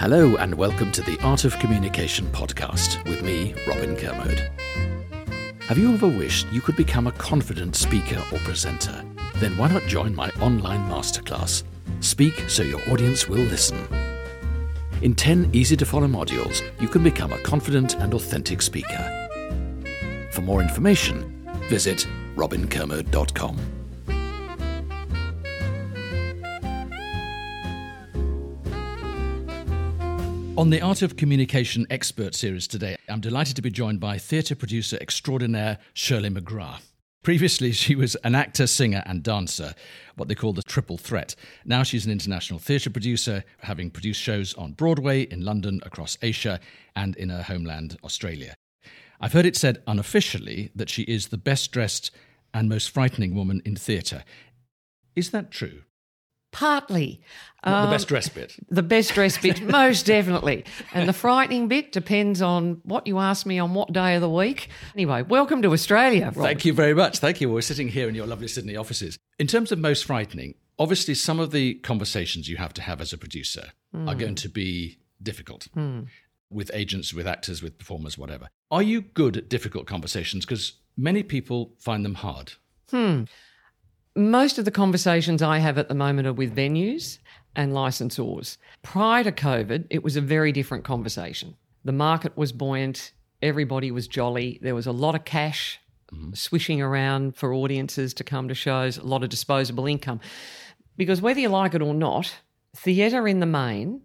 Hello, and welcome to the Art of Communication podcast with me, Robin Kermode. Have you ever wished you could become a confident speaker or presenter? Then why not join my online masterclass? Speak so your audience will listen. In 10 easy to follow modules, you can become a confident and authentic speaker. For more information, visit robinkermode.com. On the Art of Communication Expert series today, I'm delighted to be joined by theatre producer extraordinaire Shirley McGrath. Previously, she was an actor, singer, and dancer, what they call the triple threat. Now she's an international theatre producer, having produced shows on Broadway, in London, across Asia, and in her homeland, Australia. I've heard it said unofficially that she is the best dressed and most frightening woman in theatre. Is that true? Partly. Not the um, best dressed bit. The best dressed bit, most definitely. And the frightening bit depends on what you ask me on what day of the week. Anyway, welcome to Australia. Rob. Thank you very much. Thank you. We're sitting here in your lovely Sydney offices. In terms of most frightening, obviously some of the conversations you have to have as a producer are hmm. going to be difficult hmm. with agents, with actors, with performers, whatever. Are you good at difficult conversations? Because many people find them hard. Hmm. Most of the conversations I have at the moment are with venues and licensors. Prior to COVID, it was a very different conversation. The market was buoyant, everybody was jolly, there was a lot of cash mm-hmm. swishing around for audiences to come to shows, a lot of disposable income. Because whether you like it or not, theatre in the main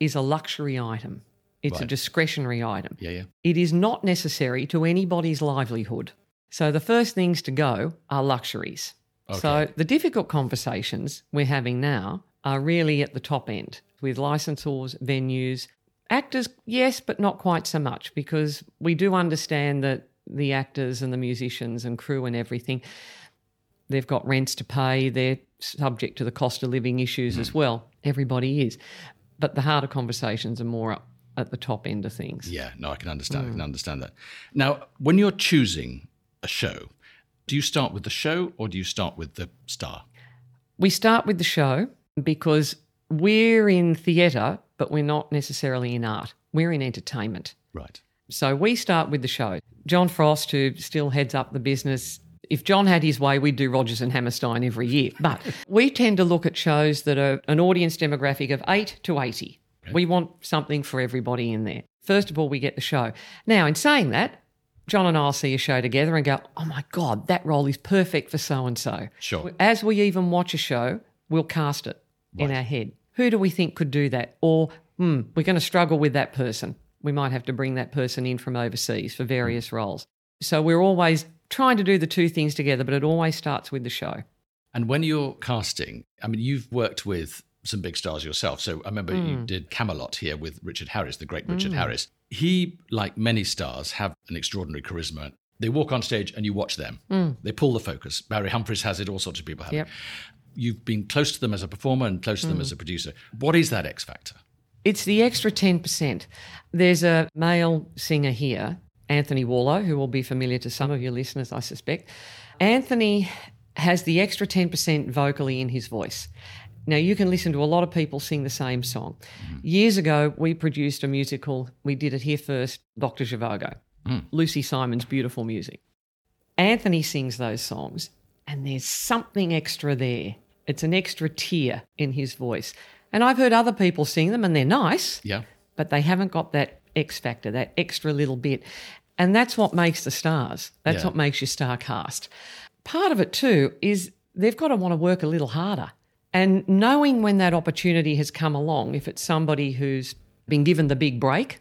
is a luxury item. It's a discretionary item. Yeah, yeah. It is not necessary to anybody's livelihood. So the first things to go are luxuries. So the difficult conversations we're having now are really at the top end with licensors, venues, actors, yes, but not quite so much because we do understand that the actors and the musicians and crew and everything, they've got rents to pay, they're subject to the cost of living issues as mm-hmm. well. Everybody is. But the harder conversations are more up at the top end of things. Yeah, no, I can understand. I can mm. understand that. Now, when you're choosing a show, do you start with the show or do you start with the star? We start with the show because we're in theatre, but we're not necessarily in art. We're in entertainment. Right. So we start with the show. John Frost, who still heads up the business, if John had his way, we'd do Rodgers and Hammerstein every year. But we tend to look at shows that are an audience demographic of 8 to 80. We want something for everybody in there. First of all, we get the show. Now, in saying that, John and I'll see a show together and go, oh my God, that role is perfect for so and so. Sure. As we even watch a show, we'll cast it in our head. Who do we think could do that? Or, hmm, we're going to struggle with that person. We might have to bring that person in from overseas for various hmm. roles. So we're always trying to do the two things together, but it always starts with the show. And when you're casting, I mean, you've worked with some big stars yourself. So I remember you hmm. did Camelot here with Richard Harris, the great Richard hmm. Harris. He, like many stars, have an extraordinary charisma. They walk on stage and you watch them. Hmm. They pull the focus. Barry Humphries has it, all sorts of people have Yep. it. You've been close to them as a performer and close to them hmm. as a producer. What is that X factor? It's the extra 10%. There's a male singer here, Anthony Warlow, who will be familiar to some of your listeners, I suspect. Anthony has the extra 10% vocally in his voice. Now, you can listen to a lot of people sing the same song. Mm-hmm. Years ago, we produced a musical. We did it here first, Dr. Zhivago, mm. Lucy Simon's beautiful music. Anthony sings those songs, and there's something extra there. It's an extra tier in his voice. And I've heard other people sing them, and they're nice, Yeah. but they haven't got that X factor, that extra little bit. And that's what makes the stars. That's Yeah. what makes your star cast. Part of it, too, is they've got to want to work a little harder. And knowing when that opportunity has come along, if it's somebody who's been given the big break,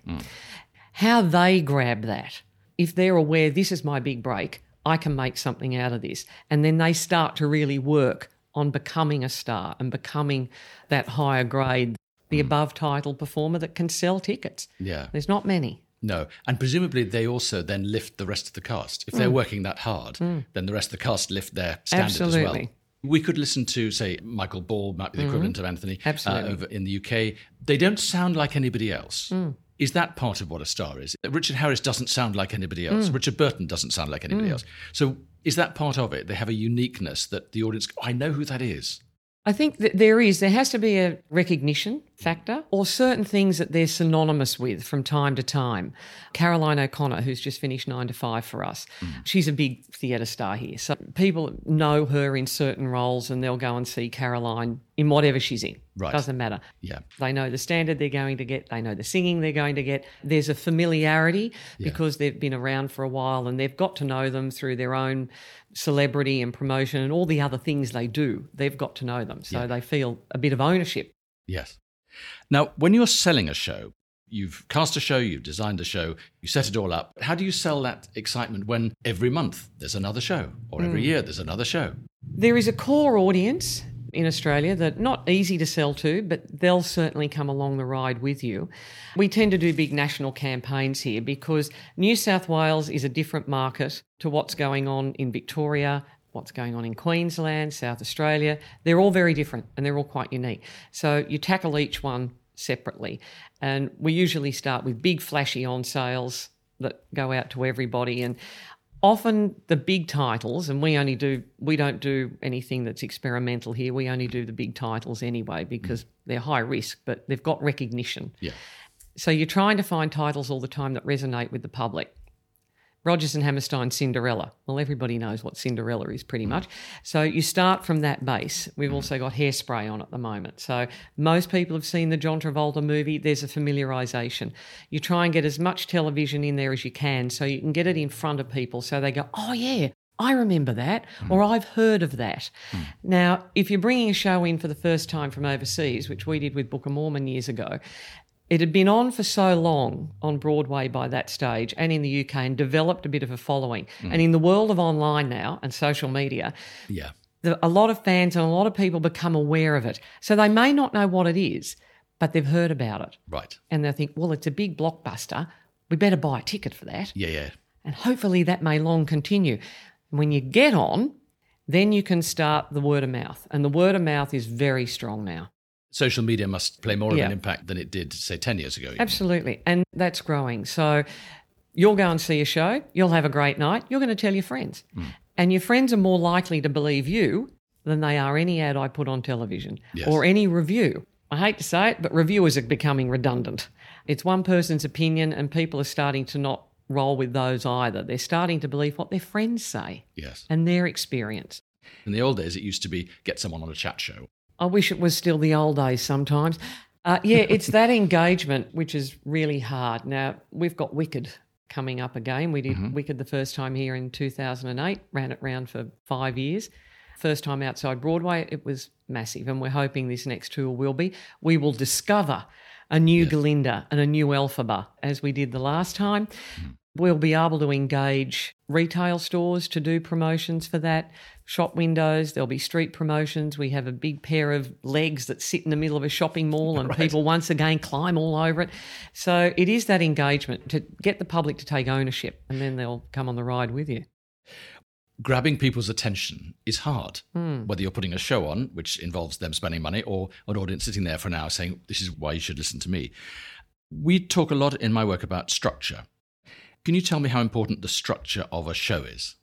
how they grab that. If they're aware this is my big break, I can make something out of this. And then they start to really work on becoming a star and becoming that higher grade, the mm. above title performer that can sell tickets. Yeah. There's not many. No. And presumably they also then lift the rest of the cast. If they're mm. working that hard, mm. then the rest of the cast lift their standard as well. Absolutely. We could listen to, say, Michael Ball, might be the equivalent mm-hmm. of Anthony, uh, over in the UK. They don't sound like anybody else. Mm. Is that part of what a star is? Richard Harris doesn't sound like anybody else. Mm. Richard Burton doesn't sound like anybody mm. else. So is that part of it? They have a uniqueness that the audience, oh, I know who that is. I think that there is, there has to be a recognition factor or certain things that they're synonymous with from time to time. Caroline O'Connor, who's just finished nine to five for us, mm. she's a big theatre star here. So people know her in certain roles and they'll go and see Caroline in whatever she's in. Right. Doesn't matter. Yeah. They know the standard they're going to get, they know the singing they're going to get. There's a familiarity because they've been around for a while and they've got to know them through their own celebrity and promotion and all the other things they do. They've got to know them. So they feel a bit of ownership. Yes. Now, when you're selling a show, you've cast a show, you've designed a show, you set it all up. How do you sell that excitement when every month there's another show or every hmm. year there's another show? There is a core audience in Australia that not easy to sell to, but they'll certainly come along the ride with you. We tend to do big national campaigns here because New South Wales is a different market to what's going on in Victoria, what's going on in Queensland, South Australia. They're all very different and they're all quite unique. So you tackle each one separately. And we usually start with big flashy on sales that go out to everybody and often the big titles and we only do we don't do anything that's experimental here we only do the big titles anyway mm. because they're high risk but they've got recognition Yeah. so you're trying to find titles all the time that resonate with the public Rodgers and Hammerstein Cinderella. Well, everybody knows what Cinderella is pretty much. So you start from that base. We've mm. also got hairspray on at the moment. So most people have seen the John Travolta movie. There's a familiarisation. You try and get as much television in there as you can so you can get it in front of people so they go, oh, yeah. I remember that, mm. or I've heard of that. Mm. Now, if you're bringing a show in for the first time from overseas, which we did with Book of Mormon years ago, it had been on for so long on Broadway by that stage and in the UK and developed a bit of a following. Hmm. And in the world of online now and social media, Yeah. the, a lot of fans and a lot of people become aware of it. So they may not know what it is, but they've heard about it. Right. And they think, well, it's a big blockbuster. We better buy a ticket for that. Yeah, yeah. And hopefully that may long continue. When you get on, then you can start the word of mouth. And the word of mouth is very strong now. Social media must play more of Yeah. an impact than it did, say, 10 years ago. even. Absolutely. And that's growing. So you'll go and see a show, you'll have a great night, you're going to tell your friends. Hmm. And your friends are more likely to believe you than they are any ad I put on television Yes. or any review. I hate to say it, but reviewers are becoming redundant. It's one person's opinion, and people are starting to not roll with those either. They're starting to believe what their friends say Yes. and their experience. In the old days, it used to be get someone on a chat show. I wish it was still the old days sometimes. Uh, yeah, it's that engagement which is really hard. Now, we've got Wicked coming up again. We did Wicked the first time here in 2008, ran it round for five years. First time outside Broadway, it was massive, and we're hoping this next tour will be. We will discover a new Galinda and a new Elphaba as we did the last time. We'll be able to engage retail stores to do promotions for that, shop windows. There'll be street promotions. We have a big pair of legs that sit in the middle of a shopping mall, and people once again climb all over it. So it is that engagement to get the public to take ownership, and then they'll come on the ride with you. Grabbing people's attention is hard, Hmm. whether you're putting a show on, which involves them spending money, or an audience sitting there for an hour saying, This is why you should listen to me. We talk a lot in my work about structure. Can you tell me how important the structure of a show is?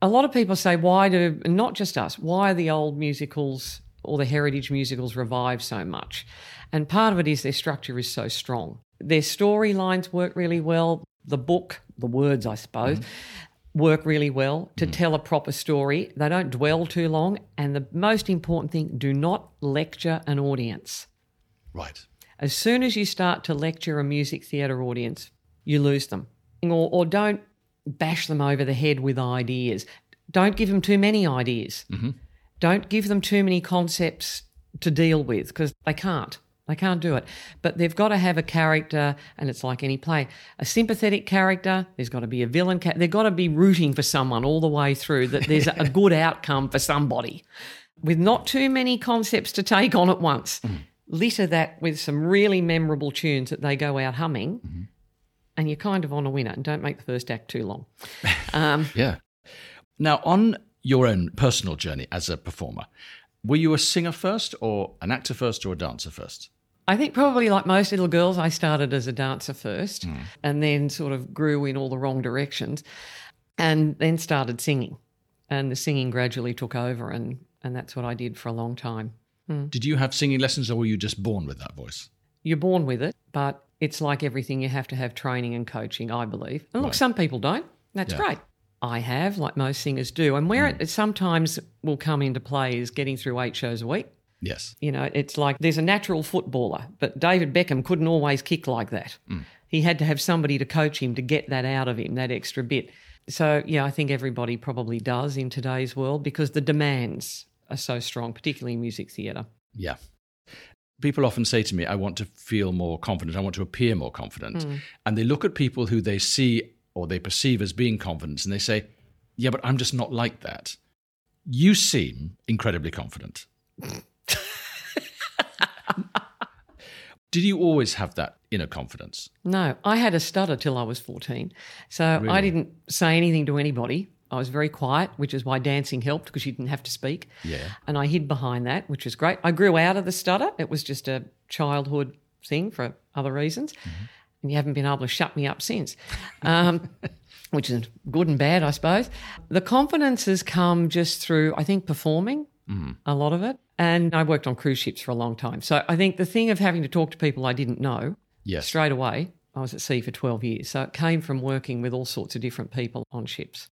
A lot of people say, why do, not just us, why are the old musicals or the heritage musicals revive so much? And part of it is their structure is so strong. Their storylines work really well. The book, the words, I suppose, mm-hmm. work really well to mm-hmm. tell a proper story. They don't dwell too long. And the most important thing, do not lecture an audience. Right. As soon as you start to lecture a music theatre audience, you lose them. Or, or don't bash them over the head with ideas. Don't give them too many ideas. Mm-hmm. Don't give them too many concepts to deal with because they can't. They can't do it. But they've got to have a character, and it's like any play a sympathetic character. There's got to be a villain. Ca- they've got to be rooting for someone all the way through, that there's a good outcome for somebody with not too many concepts to take on at once. Mm. Litter that with some really memorable tunes that they go out humming, mm-hmm. And you're kind of on a winner. And don't make the first act too long. Um, Yeah. Now, on your own personal journey as a performer, were you a singer first, or an actor first, or a dancer first? I think probably like most little girls, I started as a dancer first and then sort of grew in all the wrong directions and then started singing. And the singing gradually took over, and, and that's what I did for a long time. Did you have singing lessons, or were you just born with that voice? You're born with it, but it's like everything, you have to have training and coaching, I believe. And look, some people don't. That's Yeah. great. I have, like most singers do. And where mm. it sometimes will come into play is getting through eight shows a week. Yes. You know, it's like there's a natural footballer, but David Beckham couldn't always kick like that. Mm. He had to have somebody to coach him to get that out of him, that extra bit. So, yeah, I think everybody probably does in today's world because the demands are so strong, particularly in music theatre. Yeah. People often say to me, I want to feel more confident. I want to appear more confident. Mm. And they look at people who they see or they perceive as being confident and they say, Yeah, but I'm just not like that. You seem incredibly confident. Did you always have that inner confidence? No, I had a stutter till I was 14. So I didn't say anything to anybody. I was very quiet, which is why dancing helped because you didn't have to speak. Yeah. And I hid behind that, which was great. I grew out of the stutter. It was just a childhood thing for other reasons. Mm-hmm. And you haven't been able to shut me up since, um, which is good and bad, I suppose. The confidence has come just through, I think, performing a lot of it. And I worked on cruise ships for a long time. So I think the thing of having to talk to people I didn't know Yes. straight away. I was at sea for 12 years. So it came from working with all sorts of different people on ships.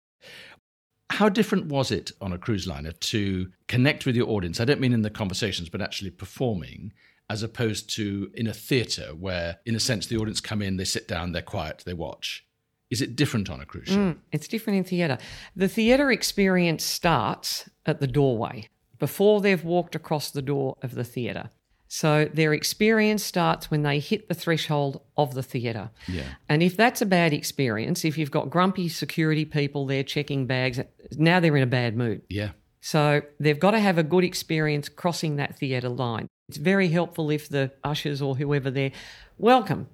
How different was it on a cruise liner to connect with your audience? I don't mean in the conversations, but actually performing, as opposed to in a theatre where, in a sense, the audience come in, they sit down, they're quiet, they watch. Is it different on a cruise ship? Mm, it's different in theatre. The theatre experience starts at the doorway before they've walked across the door of the theatre. So their experience starts when they hit the threshold of the theatre. Yeah. And if that's a bad experience, if you've got grumpy security people there checking bags, now they're in a bad mood. Yeah. So they've got to have a good experience crossing that theatre line. It's very helpful if the ushers or whoever they're welcome.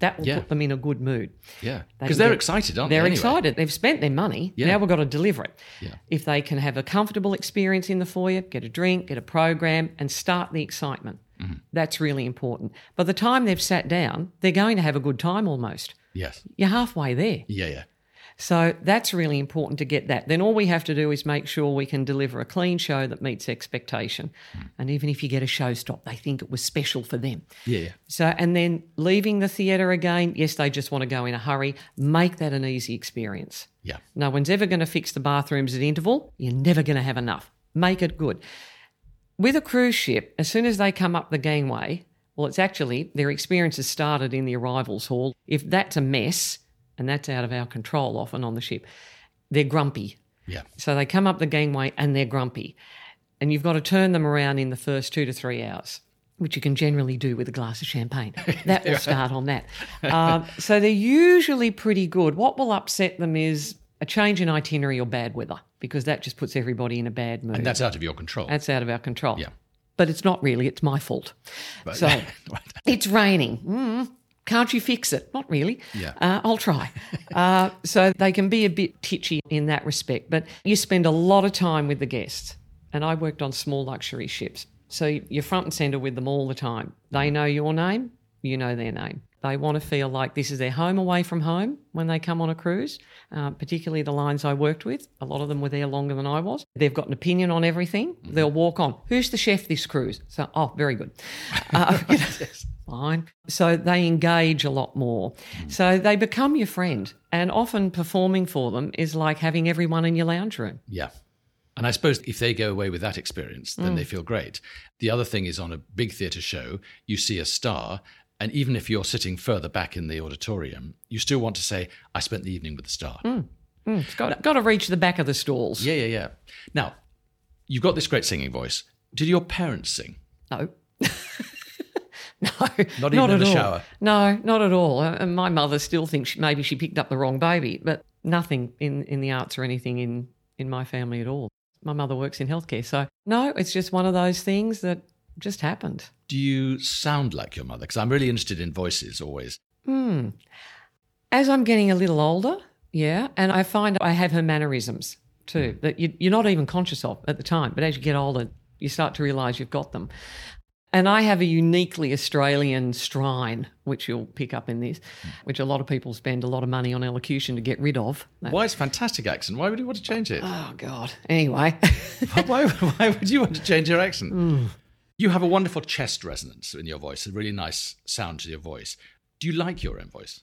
That will Yeah. put them in a good mood. Yeah. Because they're excited, aren't They're they? anyway? excited. They've spent their money. Yeah. Now we've got to deliver it. Yeah. If they can have a comfortable experience in the foyer, get a drink, get a program, and start the excitement, Mm-hmm. that's really important. By the time they've sat down, they're going to have a good time almost. Yes. You're halfway there. Yeah, yeah. So that's really important to get that. Then all we have to do is make sure we can deliver a clean show that meets expectation. Hmm. And even if you get a show stop, they think it was special for them. Yeah, yeah. So, and then leaving the theatre again, yes, they just want to go in a hurry. Make that an easy experience. Yeah. No one's ever going to fix the bathrooms at interval. You're never going to have enough. Make it good. With a cruise ship, as soon as they come up the gangway, well, it's actually their experience has started in the arrivals hall. If that's a mess, and that's out of our control often on the ship, they're grumpy. Yeah. So they come up the gangway and they're grumpy. And you've got to turn them around in the first two to three hours, which you can generally do with a glass of champagne. That will start on that. Um, so they're usually pretty good. What will upset them is a change in itinerary or bad weather, because that just puts everybody in a bad mood. And that's out of your control. That's out of our control. Yeah. But it's not really, it's my fault. So it's raining. Mm, can't you fix it? Not really. Yeah. Uh, I'll try. uh, so they can be a bit titchy in that respect, but you spend a lot of time with the guests. And I worked on small luxury ships. So you're front and centre with them all the time. They know your name, you know their name. They want to feel like this is their home away from home when they come on a cruise, uh, particularly the lines I worked with. A lot of them were there longer than I was. They've got an opinion on everything. They'll walk on. Who's the chef this cruise? So, oh, very good. Uh, know, fine. So they engage a lot more. So they become your friend. And often performing for them is like having everyone in your lounge room. Yeah. And I suppose if they go away with that experience, then Mm. they feel great. The other thing is on a big theatre show, you see a star, and even if you're sitting further back in the auditorium, you still want to say, I spent the evening with the star. Mm. It's got, got to reach the back of the stalls. Yeah, yeah, yeah. Now, you've got this great singing voice. Did your parents sing? No. no, Not even in at the all. shower? No, not at all. Uh, And my mother still thinks she, maybe she picked up the wrong baby, but nothing in, in the arts or anything in, in my family at all. My mother works in healthcare. So, no, it's just one of those things that just happened. Do you sound like your mother? Because I'm really interested in voices always. Hmm. As I'm getting a little older, yeah, and I find I have her mannerisms too hmm. that you, you're not even conscious of at the time, but as you get older, you start to realise you've got them. And I have a uniquely Australian strine, which you'll pick up in this, hmm. which a lot of people spend a lot of money on elocution to get rid of. Why is fantastic accent? Why would you want to change it? Oh God. Anyway, why, why would you want to change your accent? Hmm. You have a wonderful chest resonance in your voice, a really nice sound to your voice. Do you like your own voice?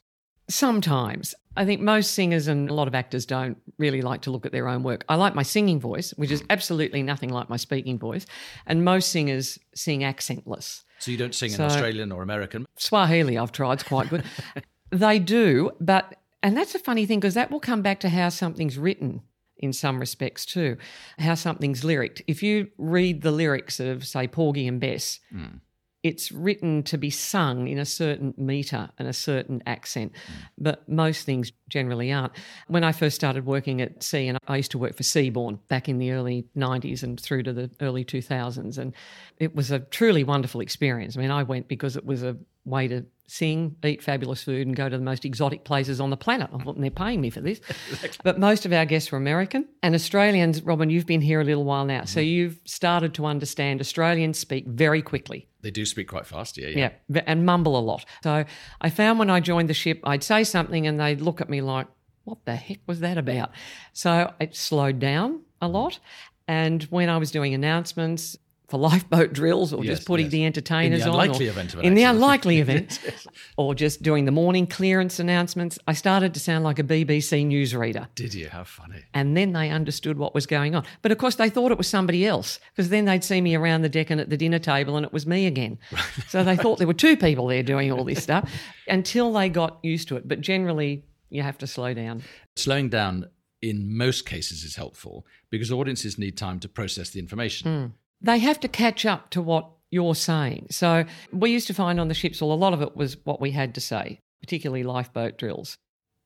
Sometimes. I think most singers and a lot of actors don't really like to look at their own work. I like my singing voice, which is hmm. absolutely nothing like my speaking voice. And most singers sing accentless. So you don't sing So- in Australian or American? Swahili, I've tried, it's quite good. they do, but, and that's a funny thing because that will come back to how something's written in some respects too, how something's lyricked. If you read the lyrics of, say, Porgy and Bess, hmm. it's written to be sung in a certain meter and a certain accent, but most things generally aren't. When I first started working at sea, and I used to work for Seabourn back in the early 90s and through to the early 2000s, and it was a truly wonderful experience. I mean, I went because it was a way to sing, eat fabulous food, and go to the most exotic places on the planet. Oh, and they're paying me for this. But most of our guests were American and Australians. Robin, you've been here a little while now, so mm-hmm. you've started to understand Australians speak very quickly. They do speak quite fast, yeah. Yeah, v- and mumble a lot. So I found when I joined the ship, I'd say something and they'd look at me like, what the heck was that about? So it slowed down a lot. And when I was doing announcements for lifeboat drills or Yes, just putting yes. the entertainers In the on, or- unlikely event of an in the unlikely event, or just doing the morning clearance announcements, I started to sound like a BBC newsreader. Did you? How funny. And then they understood what was going on. But of course, they thought it was somebody else because then they'd see me around the deck and at the dinner table and it was me again. so they thought there were two people there doing all this stuff until they got used to it. But generally, you have to slow down. Slowing down in most cases is helpful because audiences need time to process the information. Hmm. They have to catch up to what you're saying. So we used to find on the ships, well, a lot of it was what we had to say, particularly lifeboat drills.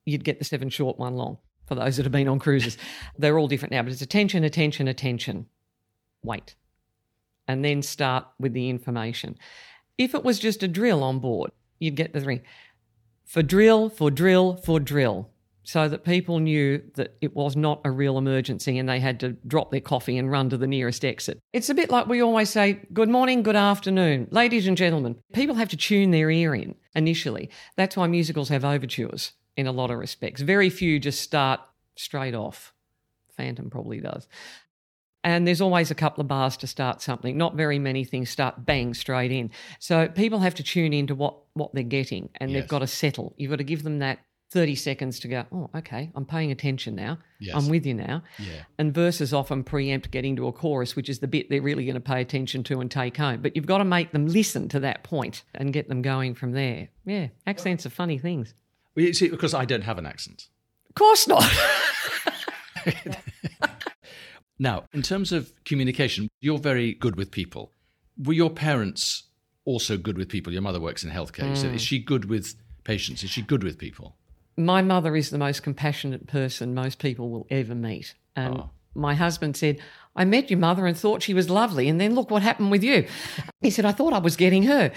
You'd get the seven short, one long for those that have been on cruises. They're all different now, but it's attention, attention, attention. Wait. And then start with the information. If it was just a drill on board, you'd get the three for drill, for drill, for drill, so that people knew that it was not a real emergency and they had to drop their coffee and run to the nearest exit. It's a bit like we always say, good morning, good afternoon. Ladies and gentlemen, people have to tune their ear in initially. That's why musicals have overtures in a lot of respects. Very few just start straight off. Phantom probably does. And there's always a couple of bars to start something. Not very many things start bang straight in. So people have to tune into what, what they're getting and Yes. they've got to settle. You've got to give them that 30 seconds to go, oh, okay, I'm paying attention now. Yes. I'm with you now. Yeah. And verses often preempt getting to a chorus, which is the bit they're really going to pay attention to and take home. But you've got to make them listen to that point and get them going from there. Yeah, accents are funny things. Well, you see, because I don't have an accent. Of course not. Now, in terms of communication, you're very good with people. Were your parents also good with people? Your mother works in healthcare. So is mm. she good with patients? Is she good with people? My mother is the most compassionate person most people will ever meet. And Oh. my husband said, I met your mother and thought she was lovely, and then look what happened with you. He said, I thought I was getting her.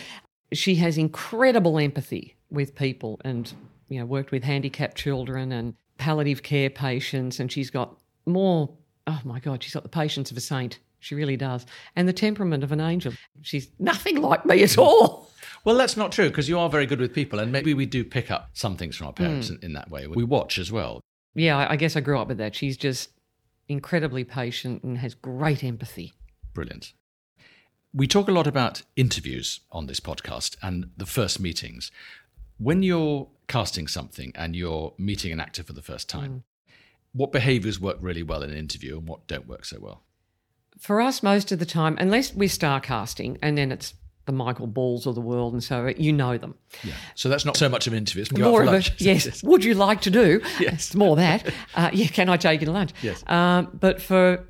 She has incredible empathy with people and, you know, worked with handicapped children and palliative care patients, and she's got more, oh my God, she's got the patience of a saint. She really does. And the temperament of an angel. She's nothing like me at all. Well, that's not true because you are very good with people, and maybe we do pick up some things from our parents mm. in, in that way. We watch as well. Yeah, I I guess I grew up with that. She's just incredibly patient and has great empathy. Brilliant. We talk a lot about interviews on this podcast and the first meetings. When you're casting something and you're meeting an actor for the first time, mm. what behaviors work really well in an interview and what don't work so well? For us, most of the time, unless we're star casting, and then it's the Michael Balls of the world, and so you know them. Yeah. So that's not so much of an interview. It's More of lunch. a yes. Would you like to do? Yes. It's more that. Uh, yeah. Can I take you to lunch? Yes. Um, but for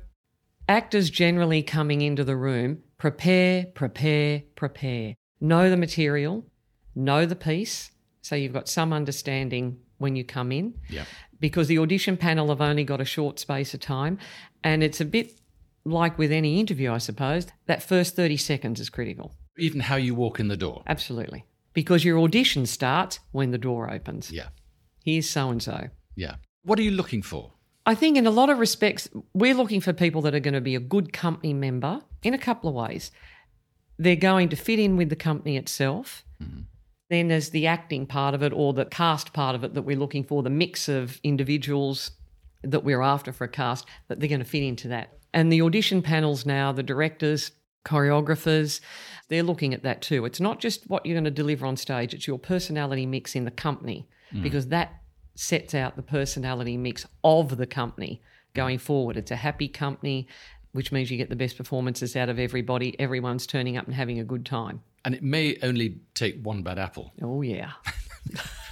actors generally coming into the room, prepare, prepare, prepare. Know the material, know the piece, so you've got some understanding when you come in. Yeah. Because the audition panel have only got a short space of time, and it's a bit like with any interview, I suppose. That first thirty seconds is critical. Even how you walk in the door. Absolutely. Because your audition starts when the door opens. Yeah. Here's so and so. Yeah. What are you looking for? I think in a lot of respects, we're looking for people that are going to be a good company member in a couple of ways. They're going to fit in with the company itself. Mm-hmm. Then there's the acting part of it or the cast part of it that we're looking for, the mix of individuals that we're after for a cast, that they're going to fit into that. And the audition panels now, the directors, choreographers. They're looking at that too. It's not just what you're going to deliver on stage, it's your personality mix in the company mm. because that sets out the personality mix of the company going forward. It's a happy company, which means you get the best performances out of everybody. Everyone's turning up and having a good time. And it may only take one bad apple. Oh, yeah.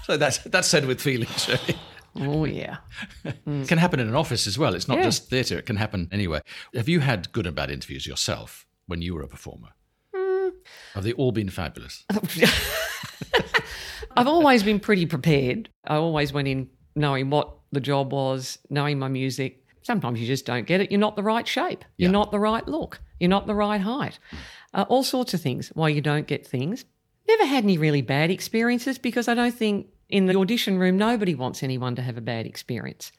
So that's that's said with feeling, Shirley. Oh, yeah. It can happen in an office as well. It's not Yeah. just theatre, it can happen anywhere. Have you had good and bad interviews yourself when you were a performer? Have they all been fabulous? I've always been pretty prepared. I always went in knowing what the job was, knowing my music. Sometimes you just don't get it. You're not the right shape. You're Yeah. not the right look. You're not the right height. Uh, all sorts of things why you don't get things. Never had any really bad experiences because I don't think in the audition room nobody wants anyone to have a bad experience.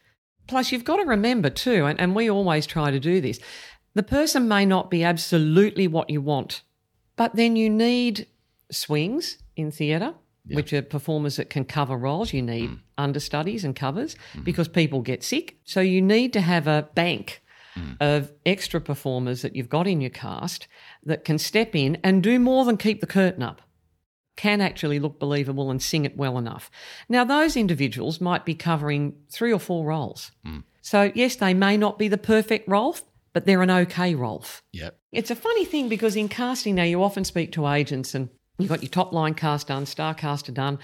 Plus, you've got to remember too, and, and we always try to do this the person may not be absolutely what you want, but then you need swings in theatre, which are performers that can cover roles. You need mm. understudies and covers mm. because people get sick. So you need to have a bank mm. of extra performers that you've got in your cast that can step in and do more than keep the curtain up can actually look believable and sing it well enough. Now, those individuals might be covering three or four roles. So, yes, they may not be the perfect Rolf, but they're an okay Rolf. Yeah. It's a funny thing because in casting now, you often speak to agents and you've got your top line cast done, star caster done.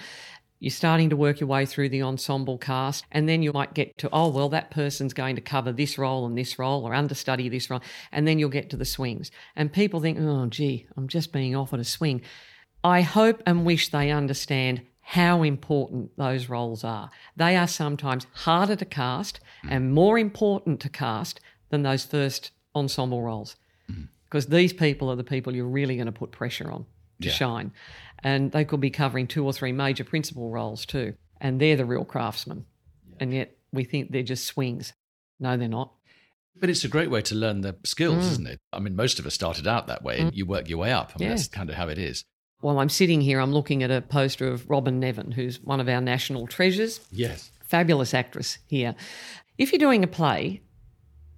You're starting to work your way through the ensemble cast, and then you might get to, oh, well, that person's going to cover this role and this role or understudy this role. And then you'll get to the swings. And people think, oh, gee, I'm just being offered a swing. I hope and wish they understand how important those roles are. They are sometimes harder to cast and more important to cast than those first ensemble roles mm-hmm. because these people are the people you're really going to put pressure on to Yeah. shine. And they could be covering two or three major principal roles too. And they're the real craftsmen. And yet we think they're just swings. No, they're not. But it's a great way to learn the skills, mm. isn't it? I mean, most of us started out that way and mm. you work your way up. I mean, Yeah. that's kind of how it is. While I'm sitting here, I'm looking at a poster of Robyn Nevin, who's one of our national treasures. Yes. fabulous actress here. If you're doing a play,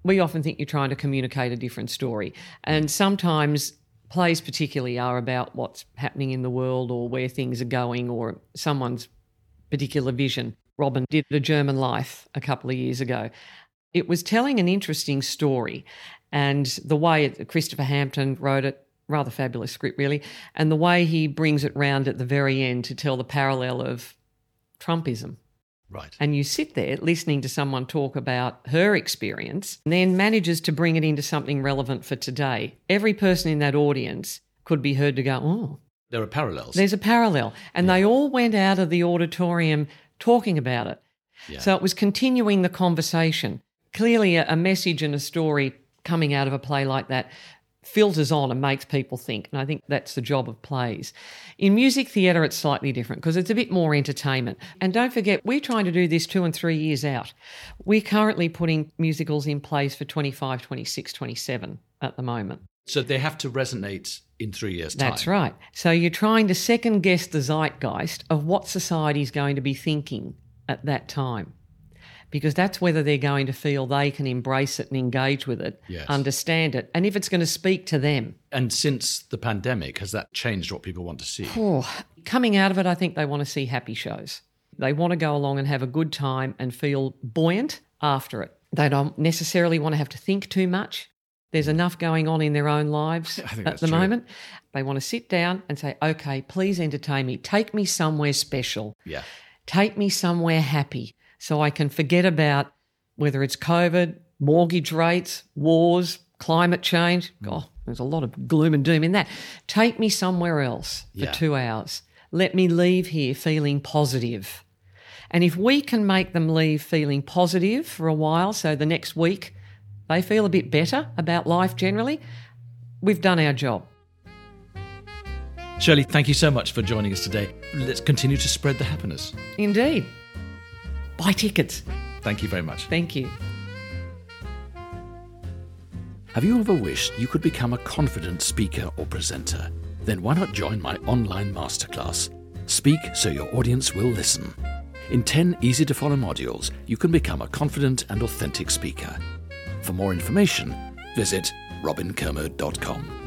we often think you're trying to communicate a different story. And sometimes plays, particularly, are about what's happening in the world or where things are going or someone's particular vision. Robin did A German Life a couple of years ago. It was telling an interesting story, and the way it, Christopher Hampton wrote it, rather fabulous script, really, and the way he brings it round at the very end to tell the parallel of Trumpism Right. and you sit there listening to someone talk about her experience and then manages to bring it into something relevant for today, every person in that audience could be heard to go, Oh, There are parallels. there's a parallel. And they all went out of the auditorium talking about it. Yeah. So it was continuing the conversation. Clearly, a, a message and a story coming out of a play like that filters on and makes people think. And I think that's the job of plays. In music theatre, it's slightly different because it's a bit more entertainment. And don't forget, we're trying to do this two and three years out. We're currently putting musicals in plays for 25, 26, 27 at the moment. So they have to resonate in three years' time. That's right. So you're trying to second guess the zeitgeist of what society's going to be thinking at that time. Because that's whether they're going to feel they can embrace it and engage with it, Yes. understand it, and if it's going to speak to them. And since the pandemic, has that changed what people want to see? Oh, coming out of it, I think they want to see happy shows. They want to go along and have a good time and feel buoyant after it. They don't necessarily want to have to think too much. There's enough going on in their own lives at the true. moment. They want to sit down and say, okay, please entertain me. Take me somewhere special. Yeah. Take me somewhere happy so I can forget about whether it's COVID, mortgage rates, wars, climate change. God, there's a lot of gloom and doom in that. Take me somewhere else for Yeah. two hours. Let me leave here feeling positive. And if we can make them leave feeling positive for a while, so the next week they feel a bit better about life generally, we've done our job. Shirley, thank you so much for joining us today. Let's continue to spread the happiness. Indeed. Buy tickets. Thank you very much. Thank you. Have you ever wished you could become a confident speaker or presenter? Then why not join my online masterclass? Speak so your audience will listen. In 10 easy to follow modules, you can become a confident and authentic speaker. For more information, visit robinkermode.com.